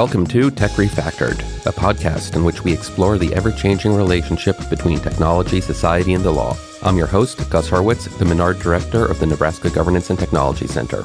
Welcome to Tech Refactored, a podcast in which we explore the ever changing relationship between technology, society, and the law. I'm your host, Gus Hurwitz, the Menard Director of the Nebraska Governance and Technology Center.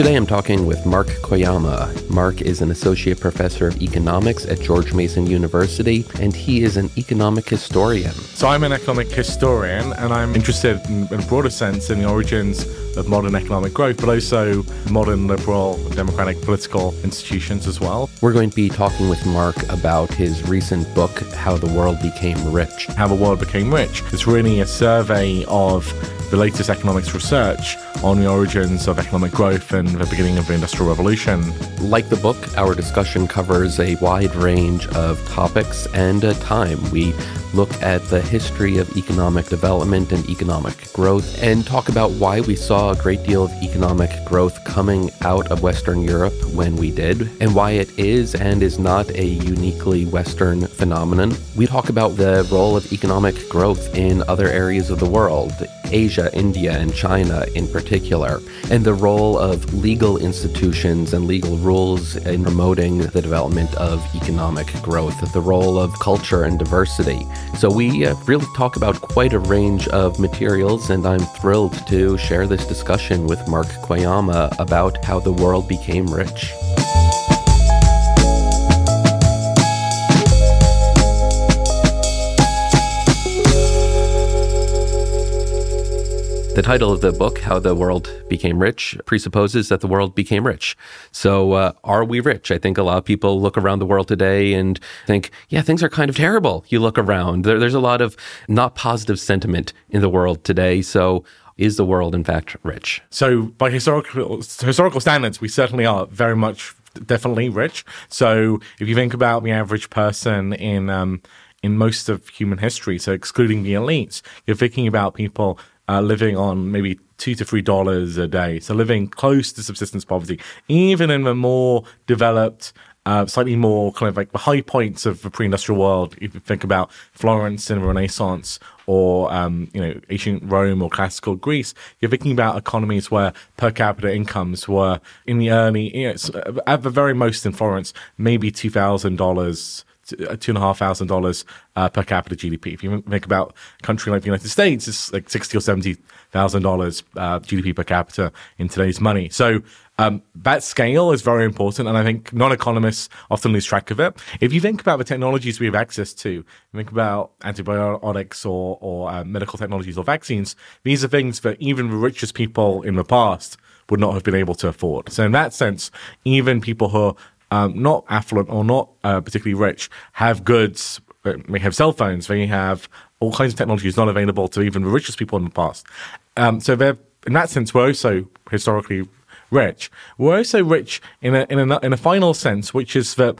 Today I'm talking with Mark Koyama. Mark is an associate professor of economics at George Mason University, and he is an economic historian. So I'm an economic historian, and I'm interested in, in a broader sense in the origins of modern economic growth, but also modern liberal democratic political institutions as well. We're going to be talking with Mark about his recent book, How the World Became Rich. How the World Became Rich. It's really a survey of the latest economics research on the origins of economic growth and the beginning of the Industrial Revolution. Like the book, our discussion covers a wide range of topics and a time. We look at the history of economic development and economic growth and talk about why we saw a great deal of economic growth coming out of Western Europe when we did, and why it is and is not a uniquely Western phenomenon. We talk about the role of economic growth in other areas of the world, Asia, India, and China in particular, and the role of legal institutions and legal rules in promoting the development of economic growth, the role of culture and diversity. So, we uh, really talk about quite a range of materials, and I'm thrilled to share this discussion with Mark Koyama about how the world became rich. The title of the book, How the World Became Rich, presupposes that the world became rich. So, uh, are we rich? I think a lot of people look around the world today and think, yeah, things are kind of terrible. You look around, there, there's a lot of not positive sentiment in the world today. So, is the world in fact rich? So, by historical historical standards, we certainly are very much definitely rich. So, if you think about the average person in um, in most of human history, so excluding the elites, you're thinking about people uh, living on maybe two to three dollars a day, so living close to subsistence poverty, even in the more developed. Uh, slightly more kind of like the high points of the pre-industrial world. If you think about Florence in the Renaissance, or um, you know ancient Rome or classical Greece, you're thinking about economies where per capita incomes were in the early, you know, at the very most in Florence, maybe two thousand dollars two and a half thousand dollars uh, per capita GDP. If you think about a country like the United States, it's like sixty or seventy thousand uh, dollars GDP per capita in today's money. So um, that scale is very important, and I think non-economists often lose track of it. If you think about the technologies we have access to, think about antibiotics or, or uh, medical technologies or vaccines. These are things that even the richest people in the past would not have been able to afford. So in that sense, even people who um, not affluent or not uh, particularly rich have goods. They have cell phones. They have all kinds of technologies not available to even the richest people in the past. Um, so they're in that sense, we're also historically rich. We're also rich in a, in a in a final sense, which is that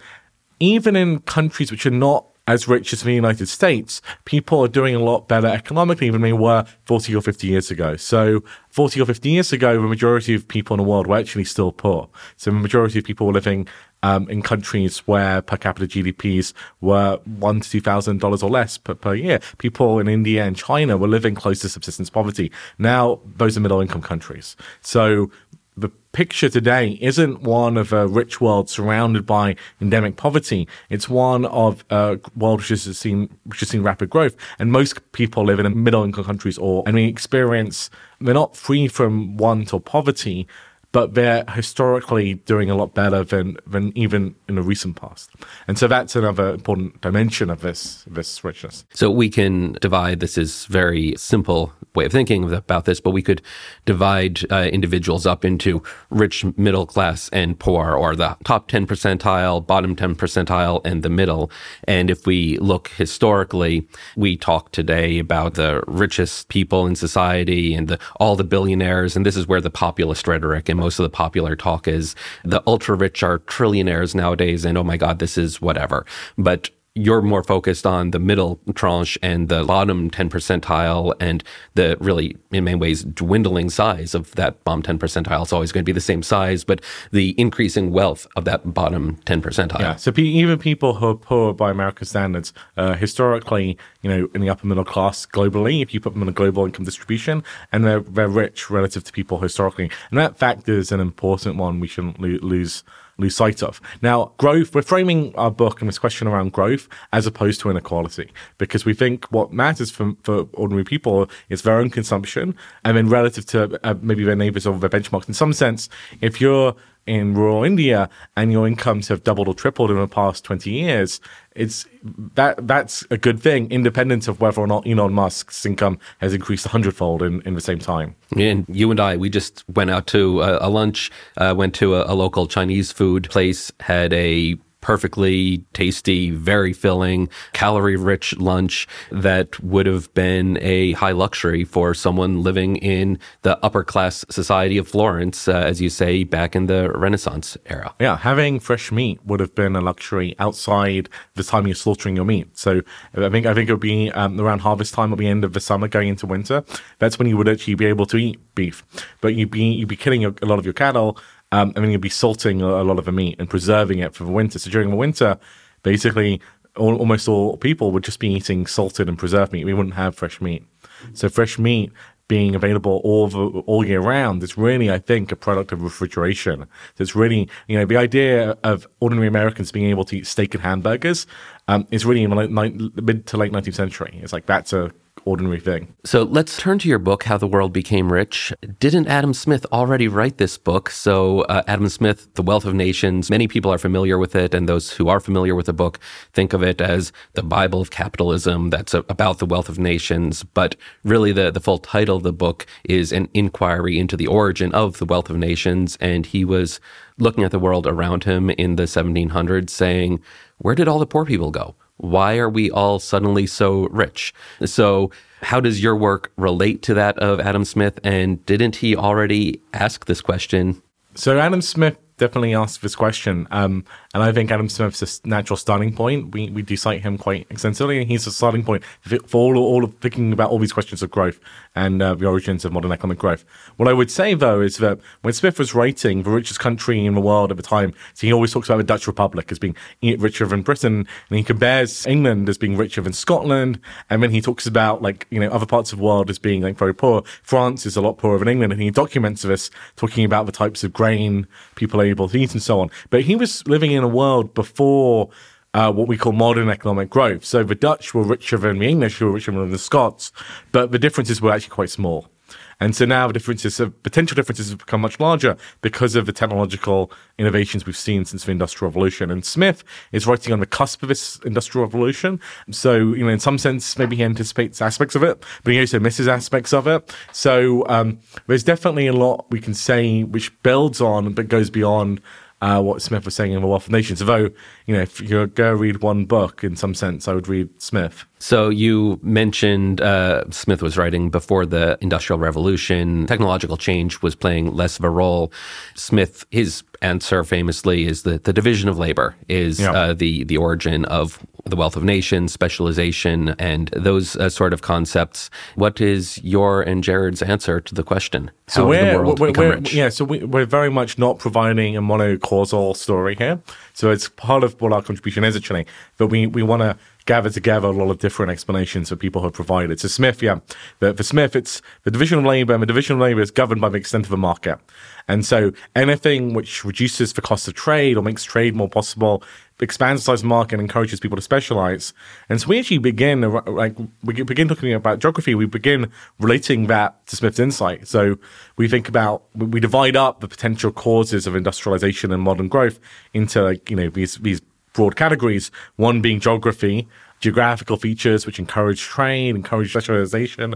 even in countries which are not as rich as the United States, people are doing a lot better economically than they were 40 or 50 years ago. So 40 or 50 years ago, the majority of people in the world were actually still poor. So the majority of people were living um, in countries where per capita GDPs were one to two thousand dollars or less per, per year. People in India and China were living close to subsistence poverty. Now those are middle income countries. So the picture today isn't one of a rich world surrounded by endemic poverty. It's one of a world which has seen which has seen rapid growth, and most people live in middle income countries, or and we experience they're not free from want or poverty, but they're historically doing a lot better than than even in the recent past. And so that's another important dimension of this this richness. So we can divide. This is very simple way of thinking about this, but we could divide uh, individuals up into rich, middle class, and poor, or the top ten percentile, bottom ten percentile, and the middle. And if we look historically, we talk today about the richest people in society and the, all the billionaires, and this is where the populist rhetoric and most of the popular talk is the ultra rich are trillionaires nowadays, and oh my God, this is whatever. But you're more focused on the middle tranche and the bottom 10 percentile and the really in many ways dwindling size of that bottom 10 percentile. It's always going to be the same size but the increasing wealth of that bottom 10 percentile. Yeah. So even people who are poor by american standards uh, historically you know in the upper middle class globally if you put them in a global income distribution and they're, they're rich relative to people historically and that factor is an important one we shouldn't lo- lose lose sight of. Now, growth, we're framing our book and this question around growth as opposed to inequality because we think what matters for, for ordinary people is their own consumption and then relative to uh, maybe their neighbors or their benchmarks. In some sense, if you're in rural India and your incomes have doubled or tripled in the past 20 years, it's that that's a good thing, independent of whether or not Elon Musk's income has increased a hundredfold in, in the same time. And you and I, we just went out to a, a lunch, uh, went to a, a local Chinese food place, had a perfectly tasty, very filling, calorie rich lunch that would have been a high luxury for someone living in the upper class society of Florence, uh, as you say, back in the Renaissance era. Yeah, having fresh meat would have been a luxury outside the time you're slaughtering your meat. So I think I think it would be um, around harvest time at the end of the summer going into winter. That's when you would actually be able to eat beef, but you'd be you'd be killing a, a lot of your cattle um, and then you'd be salting a, lot of the meat and preserving it for the winter. So during the winter, basically, all, almost all people would just be eating salted and preserved meat. We wouldn't have fresh meat. So fresh meat being available all the, all year round is really, I think, a product of refrigeration. So it's really, you know, the idea of ordinary Americans being able to eat steak and hamburgers um, is really in the mid to late 19th century. It's like that's a ordinary thing. So let's turn to your book, How the World Became Rich. Didn't Adam Smith already write this book? So, uh, Adam Smith, The Wealth of Nations, many people are familiar with it, and those who are familiar with the book think of it as the Bible of capitalism that's a, about the wealth of nations. But really, the, the full title of the book is an inquiry into the origin of the wealth of nations. And he was looking at the world around him in the 1700s saying, Where did all the poor people go? Why are we all suddenly so rich? So, how does your work relate to that of Adam Smith? And didn't he already ask this question? So, Adam Smith definitely asked this question. Um, and I think Adam Smith's a natural starting point. We, we do cite him quite extensively, he's a starting point for all, all of thinking about all these questions of growth and uh, the origins of modern economic growth. What I would say, though, is that when Smith was writing the richest country in the world at the time, so he always talks about the Dutch Republic as being richer than Britain, and he compares England as being richer than Scotland, and then he talks about like you know other parts of the world as being like very poor. France is a lot poorer than England, and he documents this, talking about the types of grain people eat and so on. But he was living in a world before uh, what we call modern economic growth. So the Dutch were richer than the English, who were richer than the Scots, but the differences were actually quite small. And so now the differences, have, potential differences have become much larger because of the technological innovations we've seen since the Industrial Revolution. And Smith is writing on the cusp of this Industrial Revolution. So, you know, in some sense, maybe he anticipates aspects of it, but he also misses aspects of it. So um, there's definitely a lot we can say which builds on, but goes beyond uh, what Smith was saying in The Wealth of Nations. Although, you know, if you go read one book, in some sense, I would read Smith. So you mentioned uh, Smith was writing before the Industrial Revolution. Technological change was playing less of a role. Smith, his answer famously is that the division of labor is yeah. uh, the the origin of the wealth of nations, specialization, and those uh, sort of concepts. What is your and Jared's answer to the question? So we're, we're, we're yeah, so we, we're very much not providing a monocausal story here. So it's part of what our contribution is actually, but we we want to gather together a lot of different explanations that people have provided. So Smith, yeah, but for Smith, it's the division of labour, and the division of labour is governed by the extent of the market. And so anything which reduces the cost of trade or makes trade more possible expands the size of the market and encourages people to specialize. And so we actually begin, like, we begin talking about geography. We begin relating that to Smith's insight. So we think about, we divide up the potential causes of industrialization and modern growth into, like, you know, these, these broad categories, one being geography, geographical features which encourage trade, encourage specialization.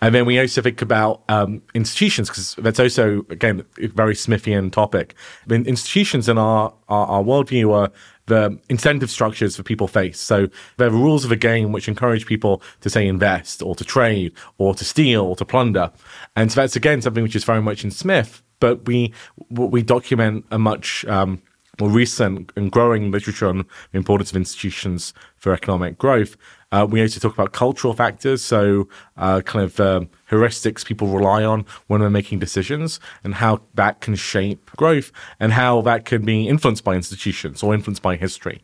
And then we also think about um, institutions, because that's also, again, a very Smithian topic. I mean, institutions in our, our, our worldview are the incentive structures for people face. So there are rules of the game which encourage people to say invest or to trade or to steal or to plunder. And so that's again something which is very much in Smith, but we we document a much um, more recent and growing literature on the importance of institutions for economic growth, uh, we also talk about cultural factors, so uh, kind of um, heuristics people rely on when they're making decisions, and how that can shape growth, and how that can be influenced by institutions or influenced by history.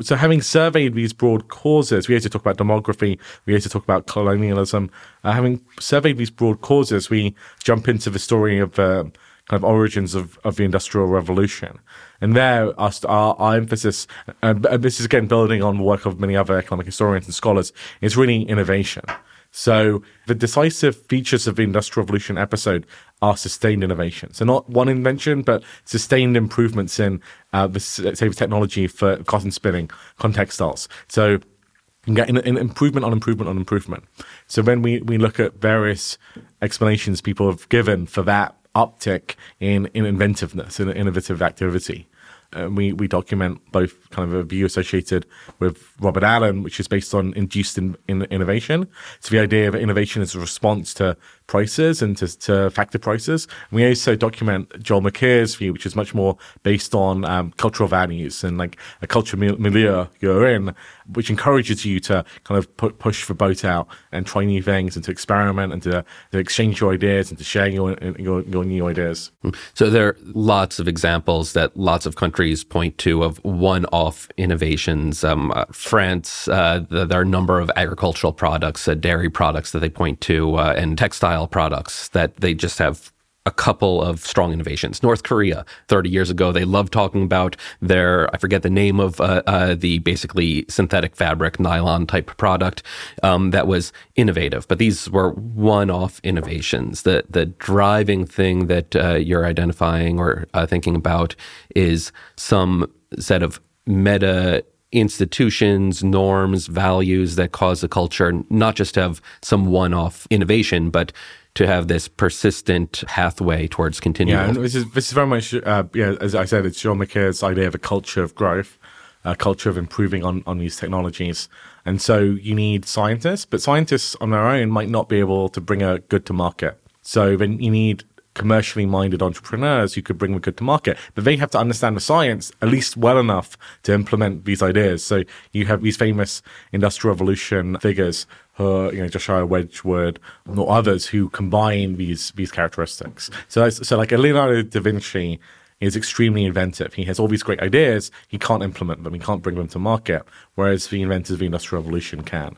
So, having surveyed these broad causes, we had to talk about demography, we had to talk about colonialism. Uh, having surveyed these broad causes, we jump into the story of uh, kind of origins of, of the Industrial Revolution. And there, our, our, emphasis, and this is again building on the work of many other economic historians and scholars, is really innovation. So the decisive features of the Industrial Revolution episode are sustained innovation. So not one invention, but sustained improvements in uh, the say technology for cotton spinning, cotton textiles. So you get an, improvement on improvement on improvement. So when we, we look at various explanations people have given for that uptick in, in inventiveness and in innovative activity, uh, we we document both kind of a view associated with Robert Allen, which is based on induced in, in innovation. So the idea of innovation as a response to prices and to, to factor prices. And we also document Joel Mokyr's view, which is much more based on um, cultural values and like a cultural milieu you're in, which encourages you to kind of pu- push the boat out and try new things and to experiment and to, to exchange your ideas and to share your, your, your new ideas. So there are lots of examples that lots of countries point to of one-off innovations. Um, uh, France, uh, there are a number of agricultural products, uh, dairy products that they point to, uh, and textile products that they just have a couple of strong innovations. North Korea, 30 years ago, they loved talking about their, I forget the name of uh, uh, the basically synthetic fabric, nylon type product um, that was innovative. But these were one off innovations. The, the driving thing that uh, you're identifying or uh, thinking about is some set of meta institutions, norms, values that cause a culture not just to have some one off innovation, but to have this persistent pathway towards continual. Yeah, this is this is very much uh, yeah, as I said, it's Joel Mokyr's idea of a culture of growth, a culture of improving on on these technologies, and so you need scientists, but scientists on their own might not be able to bring a good to market. So then you need commercially minded entrepreneurs who could bring the good to market, but they have to understand the science at least well enough to implement these ideas. So you have these famous industrial revolution figures who, you know, Josiah Wedgwood or others who combine these these characteristics. So, so like Leonardo da Vinci is extremely inventive. He has all these great ideas. He can't implement them. He can't bring them to market. Whereas the inventors of the Industrial Revolution can.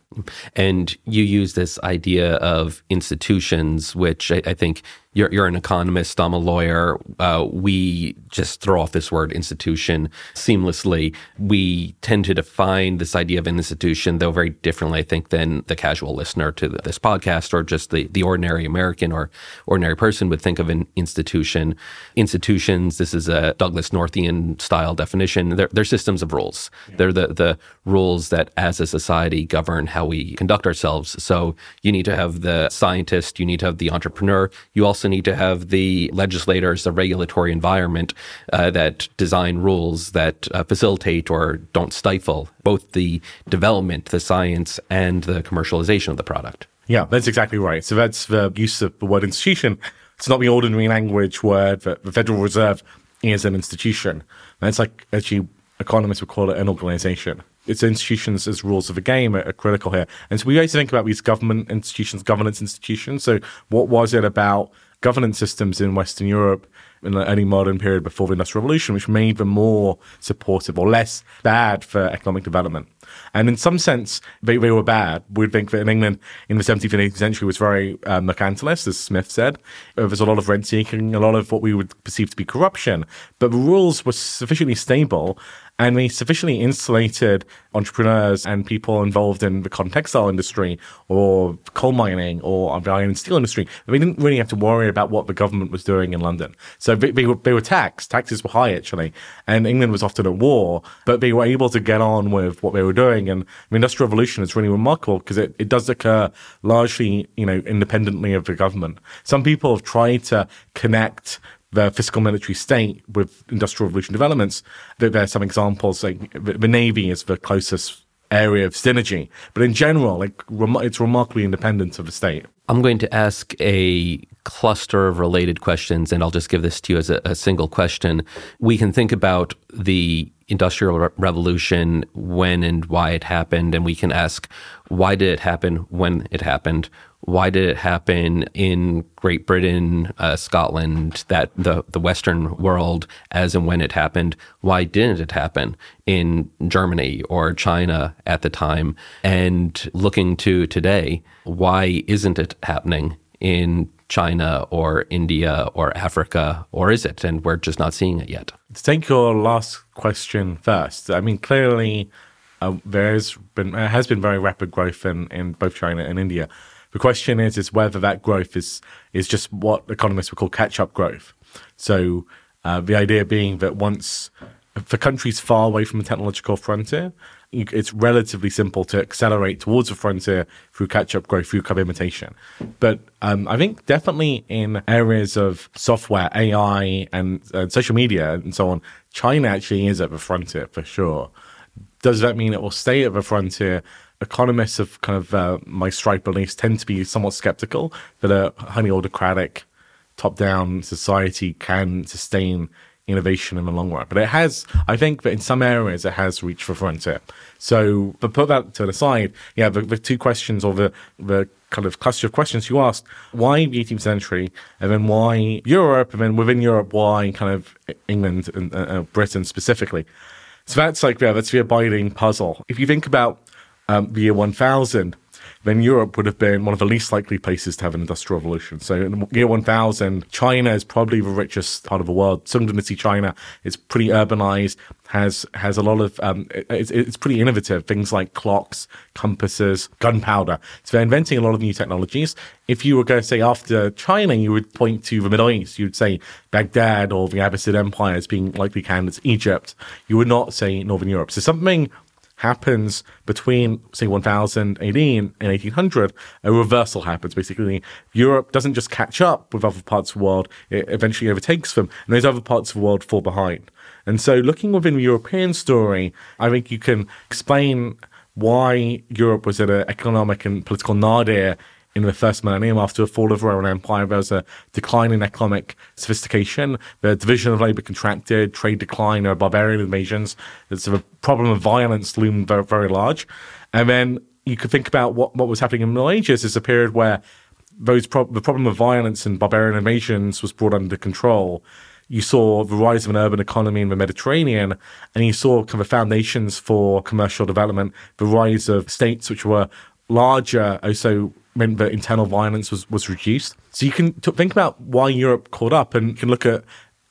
And you use this idea of institutions, which I, I think you're, you're, an economist. I'm a lawyer. Uh, we just throw off this word institution seamlessly. We tend to define this idea of an institution, though very differently, I think, than the casual listener to this podcast or just the, the ordinary American or ordinary person would think of an institution. Institutions, this is a Douglas Northian style definition. They're, they're systems of rules. They're the, the rules that as a society govern how we conduct ourselves. So you need to have the scientist, you need to have the entrepreneur, you also need to have the legislators, the regulatory environment uh, that design rules that uh, facilitate or don't stifle both the development, the science, and the commercialization of the product. Yeah, that's exactly right. So that's the use of the word institution. It's not the ordinary language word that the Federal Reserve is an institution. That's like actually economists would call it an organization its institutions as rules of the game are, critical here. And so we to think about these government institutions, governance institutions. So what was it about governance systems in Western Europe in the early modern period before the Industrial Revolution, which made them more supportive or less bad for economic development? And in some sense, they, they were bad. We'd think that in England in the 17th and 18th century was very uh, mercantilist, as Smith said. There was a lot of rent seeking, a lot of what we would perceive to be corruption. But the rules were sufficiently stable and we sufficiently insulated entrepreneurs and people involved in the textile industry or coal mining or the iron and steel industry. We didn't really have to worry about what the government was doing in London. So they, they, were, they were taxed. Taxes were high, actually. And England was often at war, but they were able to get on with what they were doing. And the Industrial Revolution is really remarkable because it, it does occur largely, you know, independently of the government. Some people have tried to connect the fiscal military state with industrial revolution developments. There, are some examples, like the Navy is the closest area of synergy. But in general, like, it's remarkably independent of the state. I'm going to ask a cluster of related questions, and I'll just give this to you as a, a single question. We can think about the Industrial Re- Revolution, when and why it happened, and we can ask why did it happen when it happened? Why did it happen in Great Britain, uh, Scotland, that the the Western world, as and when it happened? Why didn't it happen in Germany or China at the time? And looking to today, why isn't it happening in China or India or Africa, or is it? And we're just not seeing it yet. To take your last question first, I mean, clearly uh, there's been uh, has been very rapid growth in, in both China and India. The question is is whether that growth is is just what economists would call catch up growth. So uh, the idea being that once for countries far away from the technological frontier, it's relatively simple to accelerate towards the frontier through catch up growth, through imitation. But um, I think definitely in areas of software, AI, and uh, social media and so on, China actually is at the frontier for sure. Does that mean it will stay at the frontier? Economists of kind of uh, my stripe beliefs tend to be somewhat skeptical that a highly autocratic, top down society can sustain innovation in the long run. But it has, I think that in some areas it has reached the frontier. So, but put that to the side, yeah, the, the two questions or the, the kind of cluster of questions you asked, why the 18th century and then why Europe and then within Europe, why kind of England and uh, uh Britain specifically. So that's like, yeah, that's the abiding puzzle. If you think about um, the year 1000, then Europe would have been one of the least likely places to have an industrial revolution. So in the year 1000, China is probably the richest part of the world. Sung Dynasty China is pretty urbanized, has has a lot of, um, it's, it's pretty innovative. Things like clocks, compasses, gunpowder. So they're inventing a lot of new technologies. If you were going to say after China, you would point to the Middle East. You'd say Baghdad or the Abbasid Empire as being likely candidates, Egypt. You would not say Northern Europe. So something happens between, say, 1018 and 1800, a reversal happens. Basically, Europe doesn't just catch up with other parts of the world, it eventually overtakes them, and those other parts of the world fall behind. And so, looking within the European story, I think you can explain why Europe was at an economic and political nadir in the first millennium after the fall of the Roman Empire, there was a decline in economic sophistication. The division of labor contracted, trade declined, there were barbarian invasions. There's a problem of violence loomed very, very large. And then you could think about what, what was happening in the Middle Ages as a period where those pro- the problem of violence and barbarian invasions was brought under control. You saw the rise of an urban economy in the Mediterranean, and you saw kind of foundations for commercial development, the rise of states which were larger, oh, also meant that internal violence was, was reduced. So you can t- think about why Europe caught up and you can look at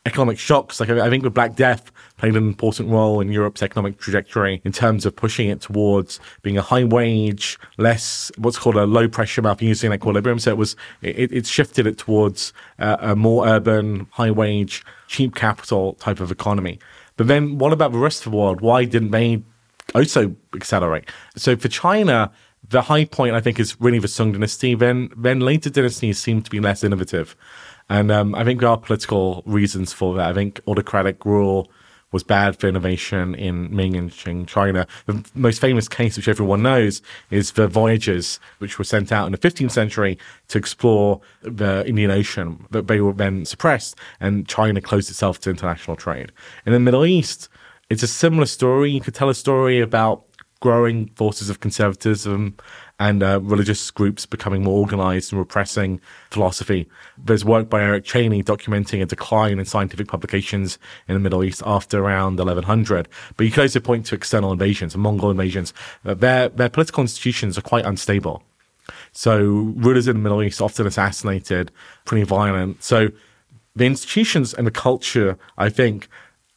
economic shocks. Like I think the Black Death played an important role in Europe's economic trajectory in terms of pushing it towards being a high wage, less what's called a low pressure Malthusian equilibrium. So it was it, it shifted it towards uh, a more urban, high wage, cheap capital type of economy. But then what about the rest of the world? Why didn't they also accelerate? So for China, the high point, I think, is really the Sung dynasty. Then, then later dynasties seem to be less innovative. And um, I think there are political reasons for that. I think autocratic rule was bad for innovation in Ming and Qing China. The most famous case, which everyone knows, is the voyages which were sent out in the 15th century to explore the Indian Ocean. But they were then suppressed, and China closed itself to international trade. In the Middle East, it's a similar story. You could tell a story about growing forces of conservatism and uh, religious groups becoming more organized and repressing philosophy. There's work by Eric Chaney documenting a decline in scientific publications in the Middle East after around 1100. But you can also point to external invasions, Mongol invasions. Uh, their, their political institutions are quite unstable. So rulers in the Middle East often assassinated, pretty violent. So the institutions and the culture, I think,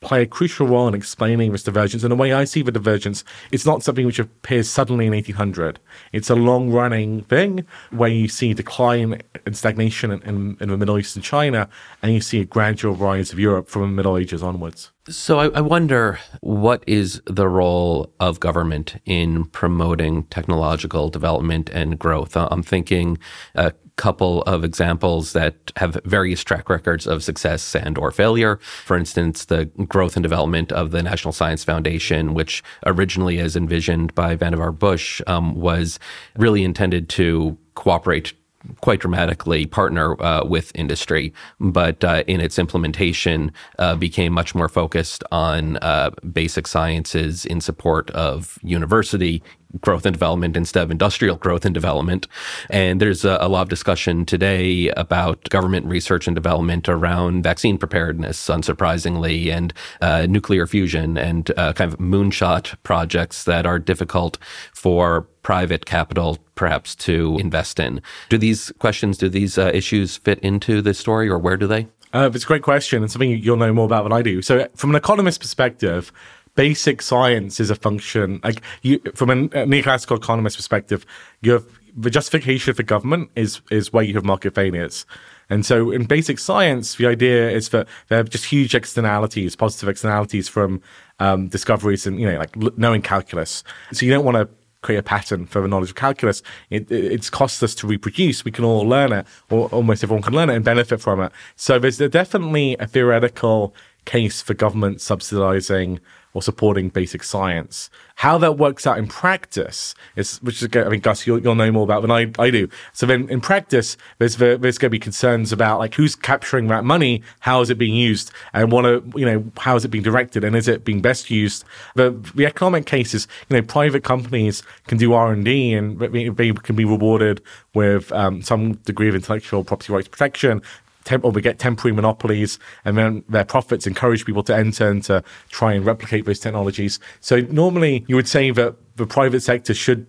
play a crucial role in explaining this divergence. And the way I see the divergence, it's not something which appears suddenly in 1800. It's a long running thing where you see decline and stagnation in, in, in, the Middle East and China, and you see a gradual rise of Europe from the Middle Ages onwards. So I, I wonder what is the role of government in promoting technological development and growth? I'm thinking uh, couple of examples that have various track records of success and or failure. For instance, the growth and development of the National Science Foundation, which originally, as envisioned by Vannevar Bush, um, was really intended to cooperate quite dramatically partner uh, with industry, but uh, in its implementation uh, became much more focused on uh, basic sciences in support of university growth and development instead of industrial growth and development. And there's a, a, lot of discussion today about government research and development around vaccine preparedness, unsurprisingly, and uh, nuclear fusion and uh, kind of moonshot projects that are difficult for private capital perhaps to invest in. Do these questions, do these uh, issues fit into this story or where do they? Uh, it's a great question and something you'll know more about than I do. So, from an economist perspective, basic science is a function like you from a neoclassical economist perspective you have the justification for government is is where you have market failures and so in basic science the idea is that there are just huge externalities positive externalities from um, discoveries and you know like knowing calculus so you don't want to create a patent for the knowledge of calculus. It, it's costless to reproduce. We can all learn it, or almost everyone can learn it and benefit from it. So there's definitely a theoretical case for government subsidizing or supporting basic science. How that works out in practice is, which is, I mean, Gus, you'll, you'll know more about than I, I do. So then in practice, there's, there's going to be concerns about like who's capturing that money, how is it being used, and what are, you know, how is it being directed, and is it being best used? The, the economic case is, you know, private companies can do R&D and they can be rewarded with um, some degree of intellectual property rights protection temp- or we get temporary monopolies, and then their profits encourage people to enter and to try and replicate those technologies. So normally, you would say that the private sector should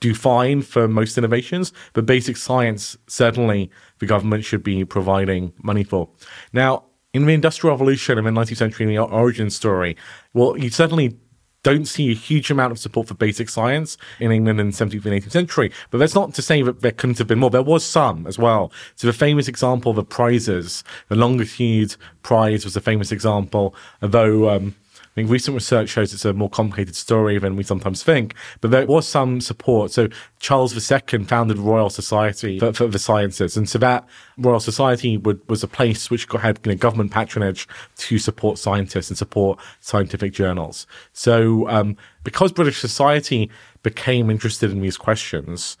do fine for most innovations, but basic science certainly the government should be providing money for. Now, in the Industrial Revolution and the 19th century, in the origin story, well, you certainly don't see a huge amount of support for basic science in England in the 17th and 18th century. But that's not to say that there couldn't have been more. There was some as well. So the famous example of the prizes, the Longitude Prize was a famous example, although um, I think recent research shows it's a more complicated story than we sometimes think, but there was some support. So Charles II founded the Royal Society for, for the Sciences, and so that Royal Society would, was a place which had you know, government patronage to support scientists and support scientific journals. So um, because British society became interested in these questions,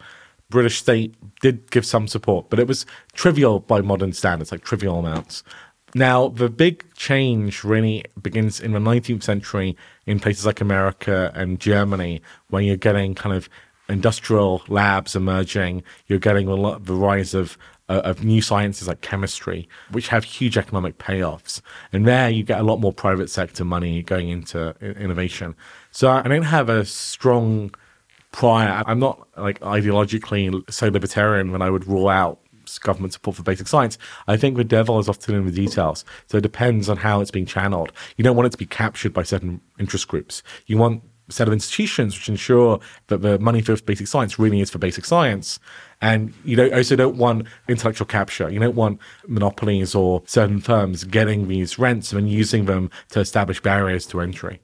British state did give some support, but it was trivial by modern standards, like trivial amounts. Now, the big change really begins in the 19th century in places like America and Germany, where you're getting kind of industrial labs emerging. You're getting a lot, the rise of uh, of new sciences like chemistry, which have huge economic payoffs. And there you get a lot more private sector money going into innovation. So I don't have a strong prior. I'm not like ideologically so libertarian when I would rule out government support for basic science. I think the devil is often in the details. So it depends on how it's being channeled. You don't want it to be captured by certain interest groups. You want a set of institutions which ensure that the money for basic science really is for basic science. And you don't, also don't want intellectual capture. You don't want monopolies or certain firms getting these rents and using them to establish barriers to entry.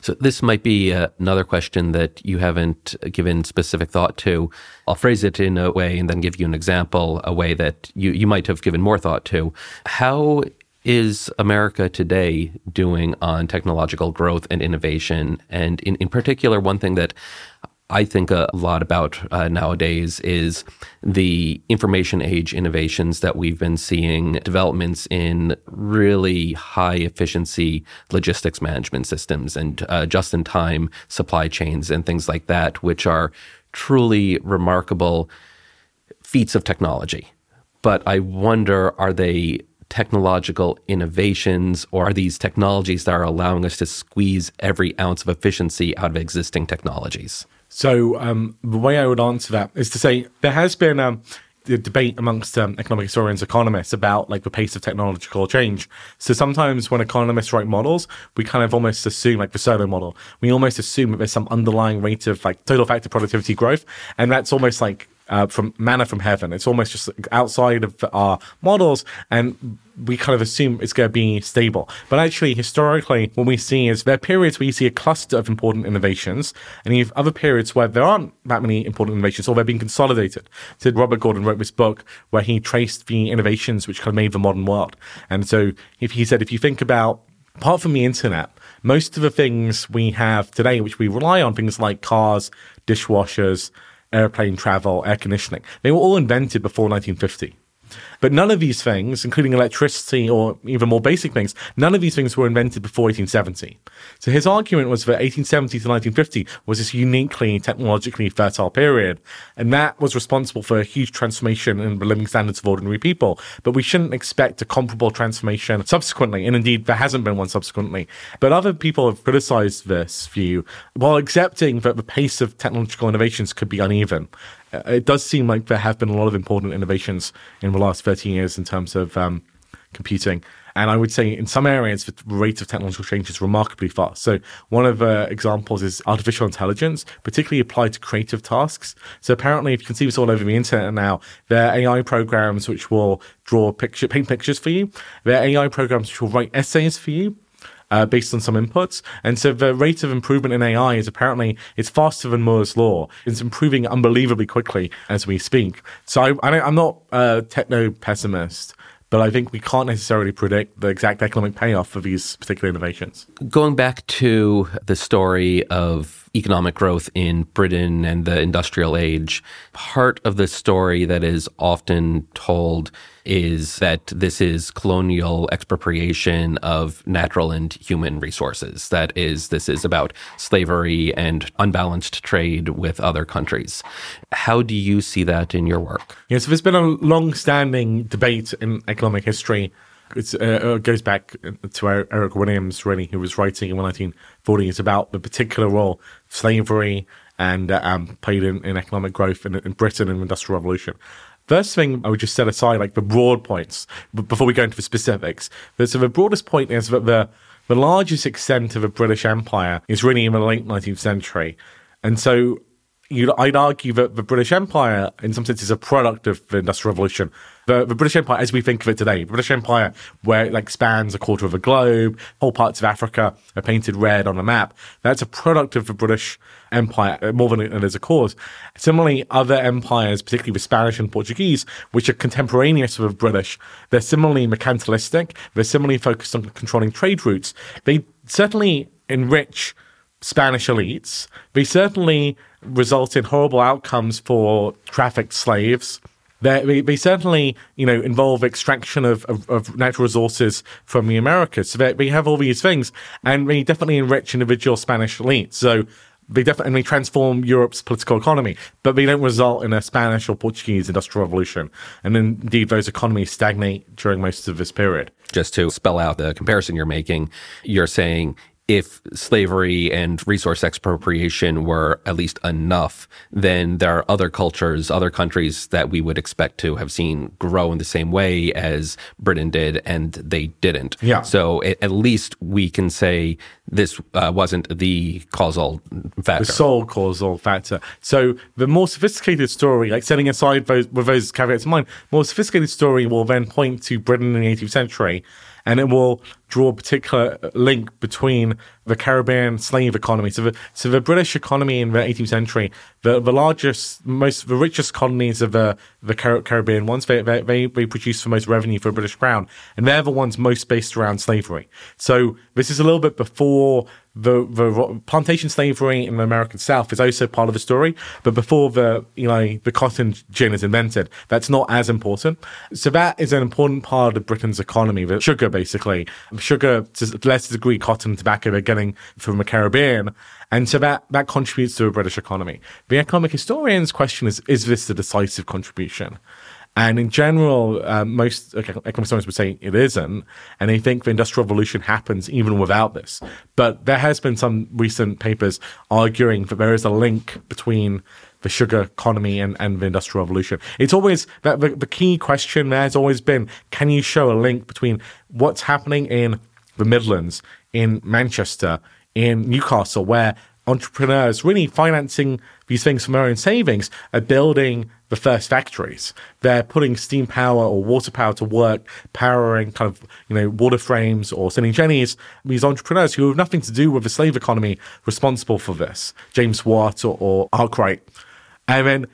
So this might be uh, another question that you haven't given specific thought to. I'll phrase it in a way and then give you an example, a way that you, you might have given more thought to. How is America today doing on technological growth and innovation? And in, in particular, one thing that I think a lot about uh, nowadays is the information age innovations that we've been seeing, developments in really high efficiency logistics management systems and uh, just in time supply chains and things like that, which are truly remarkable feats of technology. But I wonder are they technological innovations or are these technologies that are allowing us to squeeze every ounce of efficiency out of existing technologies? So um, the way I would answer that is to say there has been um, a debate amongst um, economic historians, economists about like the pace of technological change. So sometimes when economists write models, we kind of almost assume like the Solow model, we almost assume that there's some underlying rate of like total factor productivity growth, and that's almost like uh, from manna from heaven. It's almost just outside of our models, and we kind of assume it's going to be stable. But actually, historically, what we see is there are periods where you see a cluster of important innovations, and you have other periods where there aren't that many important innovations, or they're being consolidated. So Robert Gordon wrote this book where he traced the innovations which kind of made the modern world. And so, if he said, if you think about apart from the internet, most of the things we have today, which we rely on, things like cars, dishwashers, airplane travel, air conditioning. They were all invented before 1950. But none of these things, including electricity or even more basic things, none of these things were invented before 1870. So his argument was that 1870 to 1950 was this uniquely technologically fertile period. And that was responsible for a huge transformation in the living standards of ordinary people. But we shouldn't expect a comparable transformation subsequently. And indeed, there hasn't been one subsequently. But other people have criticized this view while accepting that the pace of technological innovations could be uneven. Uh, it does seem like there have been a lot of important innovations in the last 13 years in terms of um, computing. And I would say in some areas, the rate of technological change is remarkably fast. So one of the uh, examples is artificial intelligence, particularly applied to creative tasks. So apparently, if you can see this all over the internet now, there are AI programs which will draw picture, paint pictures for you. There are AI programs which will write essays for you uh, based on some inputs. And so the rate of improvement in AI is apparently it's faster than Moore's law. It's improving unbelievably quickly as we speak. So I, am not a techno pessimist. But I think we can't necessarily predict the exact economic payoff for these particular innovations. Going back to the story of economic growth in Britain and the industrial age, part of the story that is often told is that this is colonial expropriation of natural and human resources. That is, this is about slavery and unbalanced trade with other countries. How do you see that in your work? Yes, so there's been a long standing debate in economic history. Uh, it goes back to Eric Williams, really, who was writing in 1940. It's about the particular role slavery and uh, um, played in, in, economic growth in, in Britain in the Industrial Revolution. First thing I would just set aside, like the broad points, before we go into the specifics. So the broadest point is that the the largest extent of a British Empire is really in the late 19th century. And so you'd, I'd argue that the British Empire, in some sense, is a product of the Industrial Revolution. The, the British Empire, as we think of it today, the British Empire, where it like spans a quarter of a globe, whole parts of Africa are painted red on a map. That's a product of the British Empire uh, more than it is a cause. Similarly, other empires, particularly the Spanish and Portuguese, which are contemporaneous with the British, they're similarly mercantilistic. They're similarly focused on controlling trade routes. They certainly enrich Spanish elites. They certainly result in horrible outcomes for trafficked slaves. They, they, certainly, you know, involve extraction of, of, of, natural resources from the Americas. So they, have all these things, and they definitely enrich individual Spanish elites. So they definitely transform Europe's political economy, but they don't result in a Spanish or Portuguese industrial revolution. And indeed, those economies stagnate during most of this period. Just to spell out the comparison you're making, you're saying if slavery and resource expropriation were at least enough, then there are other cultures, other countries that we would expect to have seen grow in the same way as Britain did, and they didn't. Yeah. So at least we can say this uh, wasn't the causal factor. The sole causal factor. So the more sophisticated story, like setting aside those, with those caveats in mind, more sophisticated story will then point to Britain in the 18th century and it will draw a particular link between the Caribbean slave economy. So the, so the British economy in the 18th century, the, the largest, most, the richest colonies of the, the Caribbean ones, they, they, they, they produce the most revenue for the British Crown. And they're the ones most based around slavery. So this is a little bit before the the plantation slavery in the American South is also part of the story, but before the you know the cotton gin is invented, that's not as important. So that is an important part of Britain's economy. The sugar, basically, sugar to a lesser degree, cotton, tobacco they're getting from the Caribbean, and so that that contributes to a British economy. The economic historians' question is: Is this the decisive contribution? And in general, uh, most economic historians would say it isn't. And they think the Industrial Revolution happens even without this. But there has been some recent papers arguing that there is a link between the sugar economy and, and the Industrial Revolution. It's always that the, the key question there has always been can you show a link between what's happening in the Midlands, in Manchester, in Newcastle, where entrepreneurs really financing these things from their own savings are building the first factories. They're putting steam power or water power to work, powering kind of, you know, water frames or spinning jennies. These entrepreneurs who have nothing to do with the slave economy responsible for this. James Watt or, or Arkwright. And then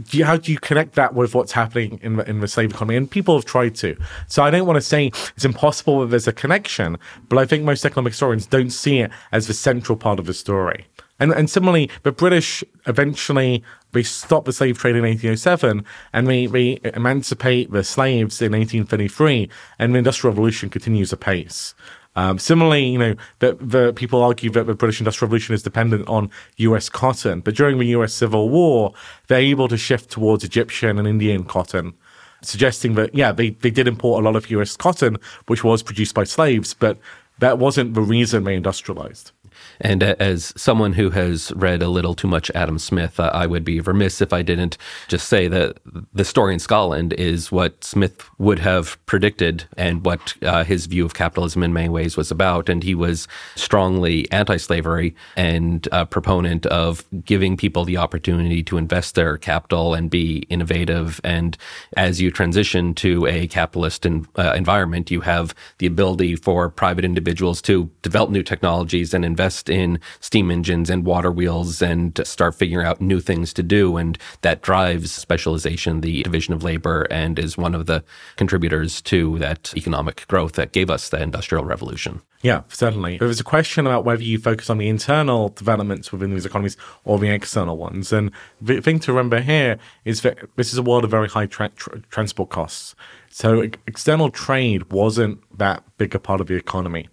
do you, how do you connect that with what's happening in the, in the slave economy? And people have tried to. So I don't want to say it's impossible that there's a connection, but I think most economic historians don't see it as the central part of the story. And, and similarly, the British eventually they stop the slave trade in 1807 and we, they emancipate the slaves in 1833 and the industrial revolution continues apace um, similarly, you know, the, the people argue that the British Industrial Revolution is dependent on U.S. cotton, but during the U.S. Civil War, they're able to shift towards Egyptian and Indian cotton, suggesting that yeah, they they did import a lot of U.S. cotton, which was produced by slaves, but that wasn't the reason they industrialized. And as someone who has read a little too much Adam Smith, I would be remiss if I didn't just say that the story in Scotland is what Smith would have predicted and what uh, his view of capitalism in many ways was about. And he was strongly anti slavery and a proponent of giving people the opportunity to invest their capital and be innovative. And as you transition to a capitalist in, uh, environment, you have the ability for private individuals to develop new technologies and invest invest in steam engines and water wheels and start figuring out new things to do. And that drives specialization, the division of labor, and is one of the contributors to that economic growth that gave us the Industrial Revolution. Yeah, certainly. There was a question about whether you focus on the internal developments within these economies or the external ones. And the thing to remember here is that this is a world of very high tra- tra- transport costs. So external trade wasn't that big a part of the economy.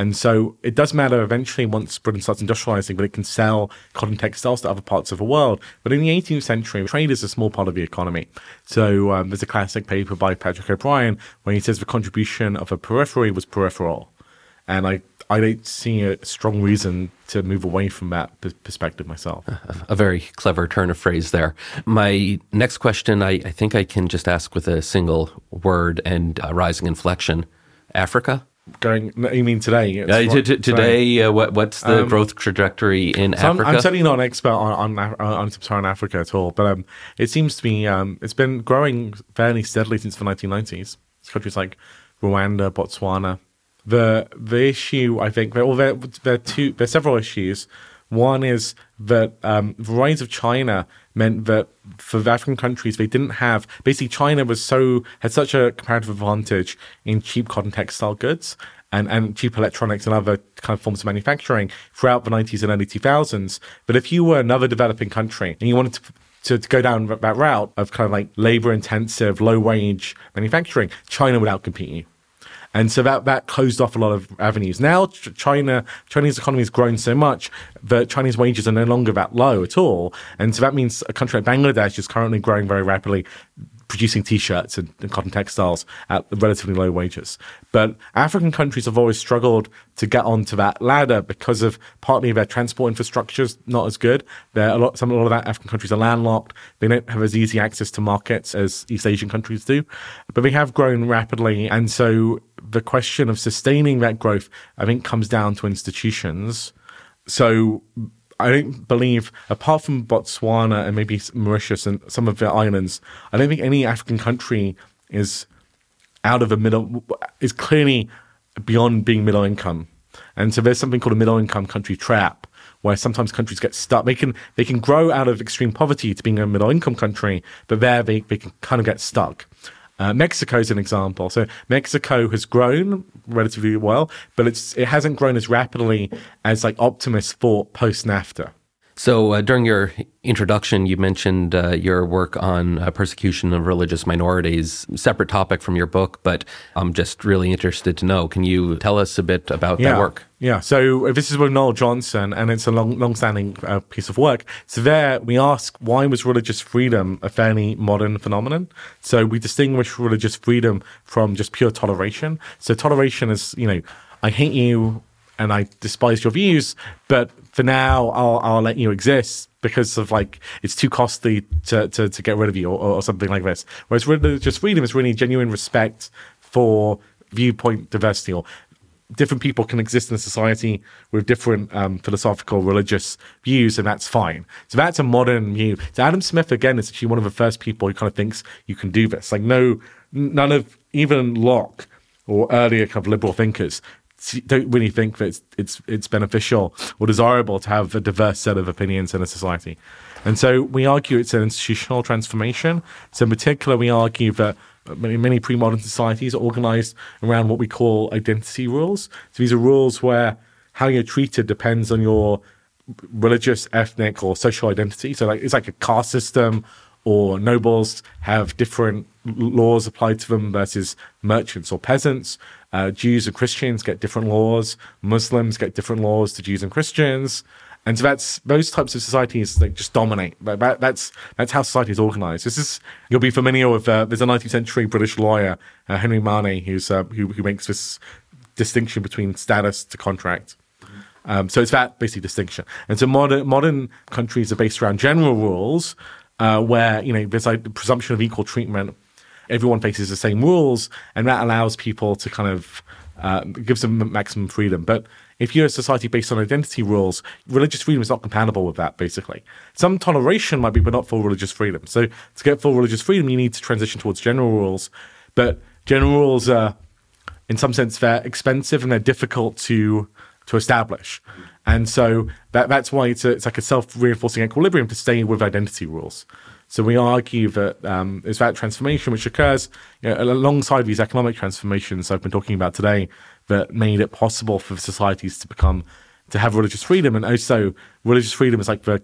And so it does matter eventually once Britain starts industrializing, but it can sell cotton textiles to other parts of the world. But in the 18th century, trade is a small part of the economy. So um, there's a classic paper by Patrick O'Brien where he says the contribution of a periphery was peripheral. And I, I don't see a strong reason to move away from that p- perspective myself. A very clever turn of phrase there. My next question, I, I think I can just ask with a single word and a rising inflection Africa? Going. You mean today? Uh, t- t- today, uh, what, what's the um, growth trajectory in so Africa? I'm, I'm, certainly not an expert on on, on sub-Saharan Africa at all, but um, it seems to me um, it's been growing fairly steadily since the 1990s. It's countries like Rwanda, Botswana. The the issue, I think, well, there, there are two. There are several issues. One is that um, the rise of China meant that for African countries, they didn't have basically China was so had such a comparative advantage in cheap cotton textile goods and, and cheap electronics and other kind of forms of manufacturing throughout the 90s and early 2000s. But if you were another developing country and you wanted to to, to, go down that route of kind of like labor intensive, low wage manufacturing, China would outcompete you. And so that, that closed off a lot of avenues. Now, China, Chinese economy has grown so much that Chinese wages are no longer that low at all. And so that means a country like Bangladesh is currently growing very rapidly producing t-shirts and, and, cotton textiles at relatively low wages. But African countries have always struggled to get onto that ladder because of partly their transport infrastructure is not as good. They're a lot, some a lot of that African countries are landlocked. They don't have as easy access to markets as East Asian countries do, but they have grown rapidly. And so the question of sustaining that growth, I think, comes down to institutions. So I don't believe, apart from Botswana and maybe Mauritius and some of the islands, I don't think any African country is out of a middle, is clearly beyond being middle income. And so there's something called a middle income country trap, where sometimes countries get stuck. They can they can grow out of extreme poverty to being a middle income country, but there they, they can kind of get stuck. Uh, Mexico is an example. So Mexico has grown relatively well, but it's it hasn't grown as rapidly as like optimists thought post NAFTA. So, uh, during your introduction, you mentioned uh, your work on uh, persecution of religious minorities, separate topic from your book, but I'm just really interested to know. Can you tell us a bit about yeah. that work? Yeah. So, this is with Noel Johnson, and it's a long, long-standing uh, piece of work. So, there we ask why was religious freedom a fairly modern phenomenon? So, we distinguish religious freedom from just pure toleration. So, toleration is, you know, I hate you and I despise your views, but for now I'll I'll let you exist because of like it's too costly to to, to get rid of you or, or something like this. Whereas religious freedom is really genuine respect for viewpoint diversity or different people can exist in a society with different um, philosophical, religious views, and that's fine. So that's a modern view. So Adam Smith again is actually one of the first people who kind of thinks you can do this. Like no, none of even Locke or earlier kind of liberal thinkers don't really think that it's, it's it's beneficial or desirable to have a diverse set of opinions in a society. And so we argue it's an institutional transformation. So in particular, we argue that many, many pre-modern societies are organized around what we call identity rules. So these are rules where how you're treated depends on your religious, ethnic, or social identity. So like it's like a caste system, or nobles have different laws applied to them versus merchants or peasants. Uh, Jews and Christians get different laws. Muslims get different laws to Jews and Christians. And so that's those types of societies like just dominate. That, that's that's how society is organized. This is you'll be familiar with. Uh, there's a 19th century British lawyer uh, Henry Maine who's uh, who who makes this distinction between status to contract. Um, so it's that basic distinction. And so modern modern countries are based around general rules uh, where you know there's like the presumption of equal treatment. Everyone faces the same rules, and that allows people to kind of uh, gives them maximum freedom. But if you're a society based on identity rules, religious freedom is not compatible with that, basically. Some toleration might be, but not full religious freedom. So to get full religious freedom, you need to transition towards general rules. But general rules are, in some sense, they're expensive and they're difficult to to establish. And so that, that's why it's, a, it's like a self reinforcing equilibrium to stay with identity rules. So we argue that um, it's that transformation which occurs you know, alongside these economic transformations I've been talking about today that made it possible for societies to become to have religious freedom, and also religious freedom is like the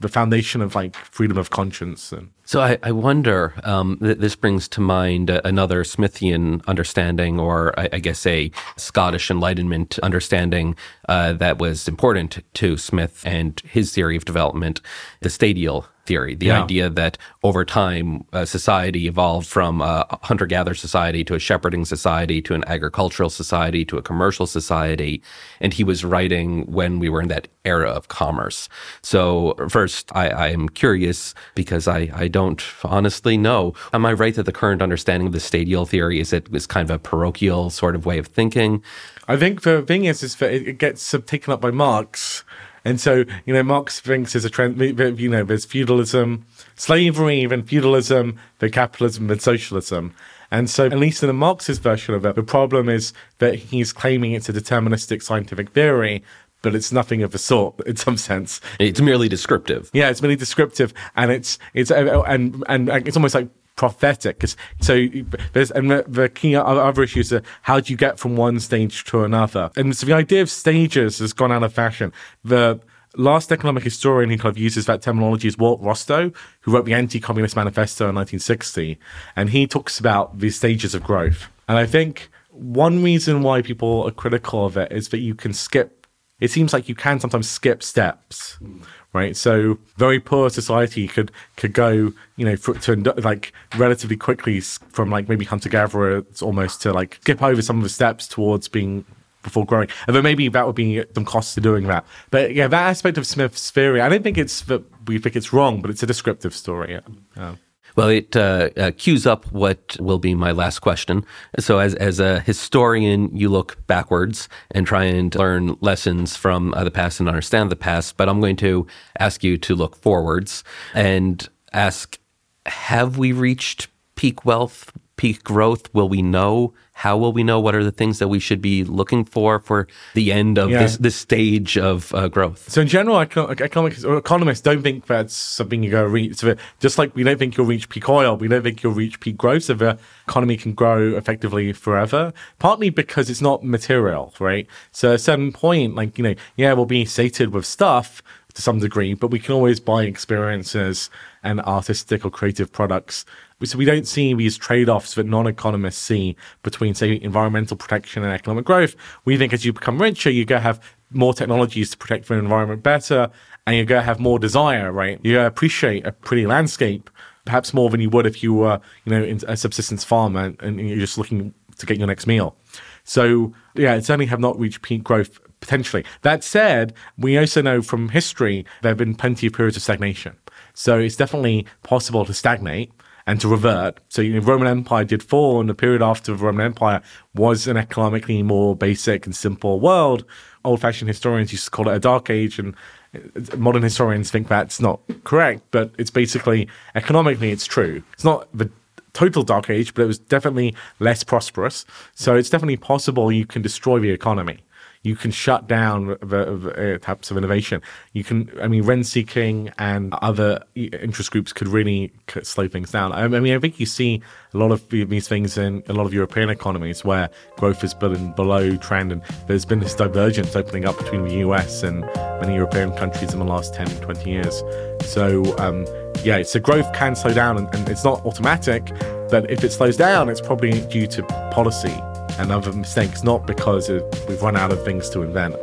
the foundation of like freedom of conscience and so I, I wonder. Um, th- this brings to mind another Smithian understanding, or I, I, guess a Scottish Enlightenment understanding uh, that was important to Smith and his theory of development, the stadial theory, the yeah. idea that over time uh, society evolved from a hunter gatherer society to a shepherding society to an agricultural society to a commercial society. And he was writing when we were in that era of commerce. So, first, I, am curious because I, I don't honestly know. Am I right that the current understanding of the stadial theory is it is kind of a parochial sort of way of thinking? I think the thing is, is that it gets taken up by Marx and so, you know, Marx thinks there's a trend, you know, there's feudalism, slavery, then feudalism, then capitalism, then socialism. And so, at least in the Marxist version of it, the problem is that he's claiming it's a deterministic scientific theory, but it's nothing of the sort in some sense. It's merely descriptive. Yeah, it's merely descriptive, and it's it's and and it's almost like prophetic. So there's and the, the key other issues are how do you get from one stage to another? And so the idea of stages has gone out of fashion. The last economic historian who kind of uses that terminology is Walt Rostow, who wrote the Anti-Communist Manifesto in 1960, and he talks about the stages of growth. And I think one reason why people are critical of it is that you can skip. It seems like you can sometimes skip steps. Mm right? So very poor society could could go, you know, for, to like relatively quickly from like maybe hunter gatherer almost to like skip over some of the steps towards being before growing. Although maybe that would be some costs to doing that. But yeah, that aspect of Smith's theory, I don't think it's that we think it's wrong, but it's a descriptive story. Yeah. Well, it uh, uh, cues up what will be my last question. So, as as a historian, you look backwards and try and learn lessons from uh, the past and understand the past. But I'm going to ask you to look forwards and ask: Have we reached peak wealth, peak growth? Will we know how will we know what are the things that we should be looking for for the end of yeah. this, this stage of uh, growth? So in general, economics or economists don't think that's something you're going to reach. So just like we don't think you'll reach peak oil, we don't think you'll reach peak growth. So the economy can grow effectively forever. Partly because it's not material, right? So at a certain point, like you know, yeah, we'll be sated with stuff to some degree, but we can always buy experiences and artistic or creative products so we don't see these trade-offs that non-economists see between, say, environmental protection and economic growth. We think as you become richer, you're going to have more technologies to protect the environment better, and you're going to have more desire, right? You're going to appreciate a pretty landscape, perhaps more than you would if you were, you know, a subsistence farmer and you're just looking to get your next meal. So, yeah, it certainly have not reached peak growth potentially. That said, we also know from history there have been plenty of periods of stagnation. So it's definitely possible to stagnate and to revert. So you know, Roman Empire did fall, and the period after the Roman Empire was an economically more basic and simple world. Old-fashioned historians used to call it a dark age, and uh, modern historians think that's not correct. But it's basically economically, it's true. It's not the total dark age, but it was definitely less prosperous. So it's definitely possible you can destroy the economy. You can shut down the, uh, types of innovation. You can, I mean, rent seeking and other interest groups could really slow things down. I, mean, I think you see a lot of these things in a lot of European economies where growth has been below trend, and there's been this divergence opening up between the US and many European countries in the last 10, 20 years. So, um, yeah, so growth can slow down, and, and it's not automatic. But if it slows down, it's probably due to policy and other mistakes, not because we've run out of things to invent.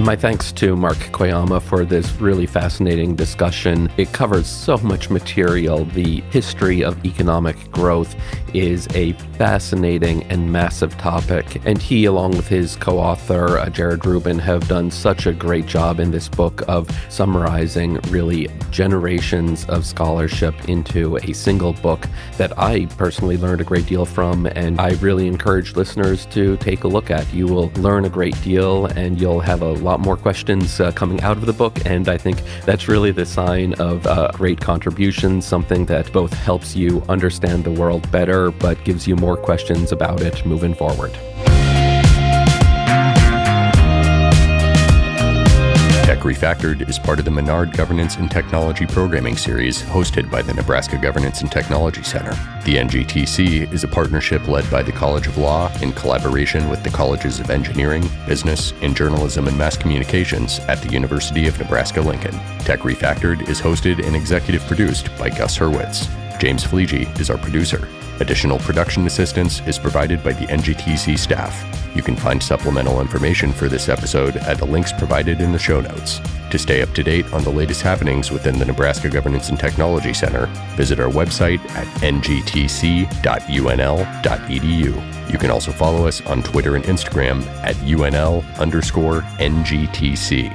My thanks to Mark Koyama for this really fascinating discussion. It covers so much material. The history of economic growth is a fascinating and massive topic, and he, along with his co author, uh, Jared Rubin, have done such a great job in this book of summarizing really generations of scholarship into a single book that I personally learned a great deal from, and I really encourage listeners to take a look at. You will learn a great deal, and you'll have a lot more questions uh, coming out of the book. And I think that's really the sign of uh, great contribution, something that both helps you understand the world better, but gives you more questions about it moving forward. Tech Refactored is part of the Menard Governance and Technology Programming Series hosted by the Nebraska Governance and Technology Center. The NGTC is a partnership led by the College of Law in collaboration with the Colleges of Engineering, Business, and Journalism and Mass Communications at the University of Nebraska Lincoln. Tech Refactored is hosted and executive produced by Gus Hurwitz. James Fleege is our producer. Additional production assistance is provided by the NGTC staff. You can find supplemental information for this episode at the links provided in the show notes. To stay up to date on the latest happenings within the Nebraska Governance and Technology Center, visit our website at ngtc.unl.edu. You can also follow us on Twitter and Instagram at UNL underscore NGTC.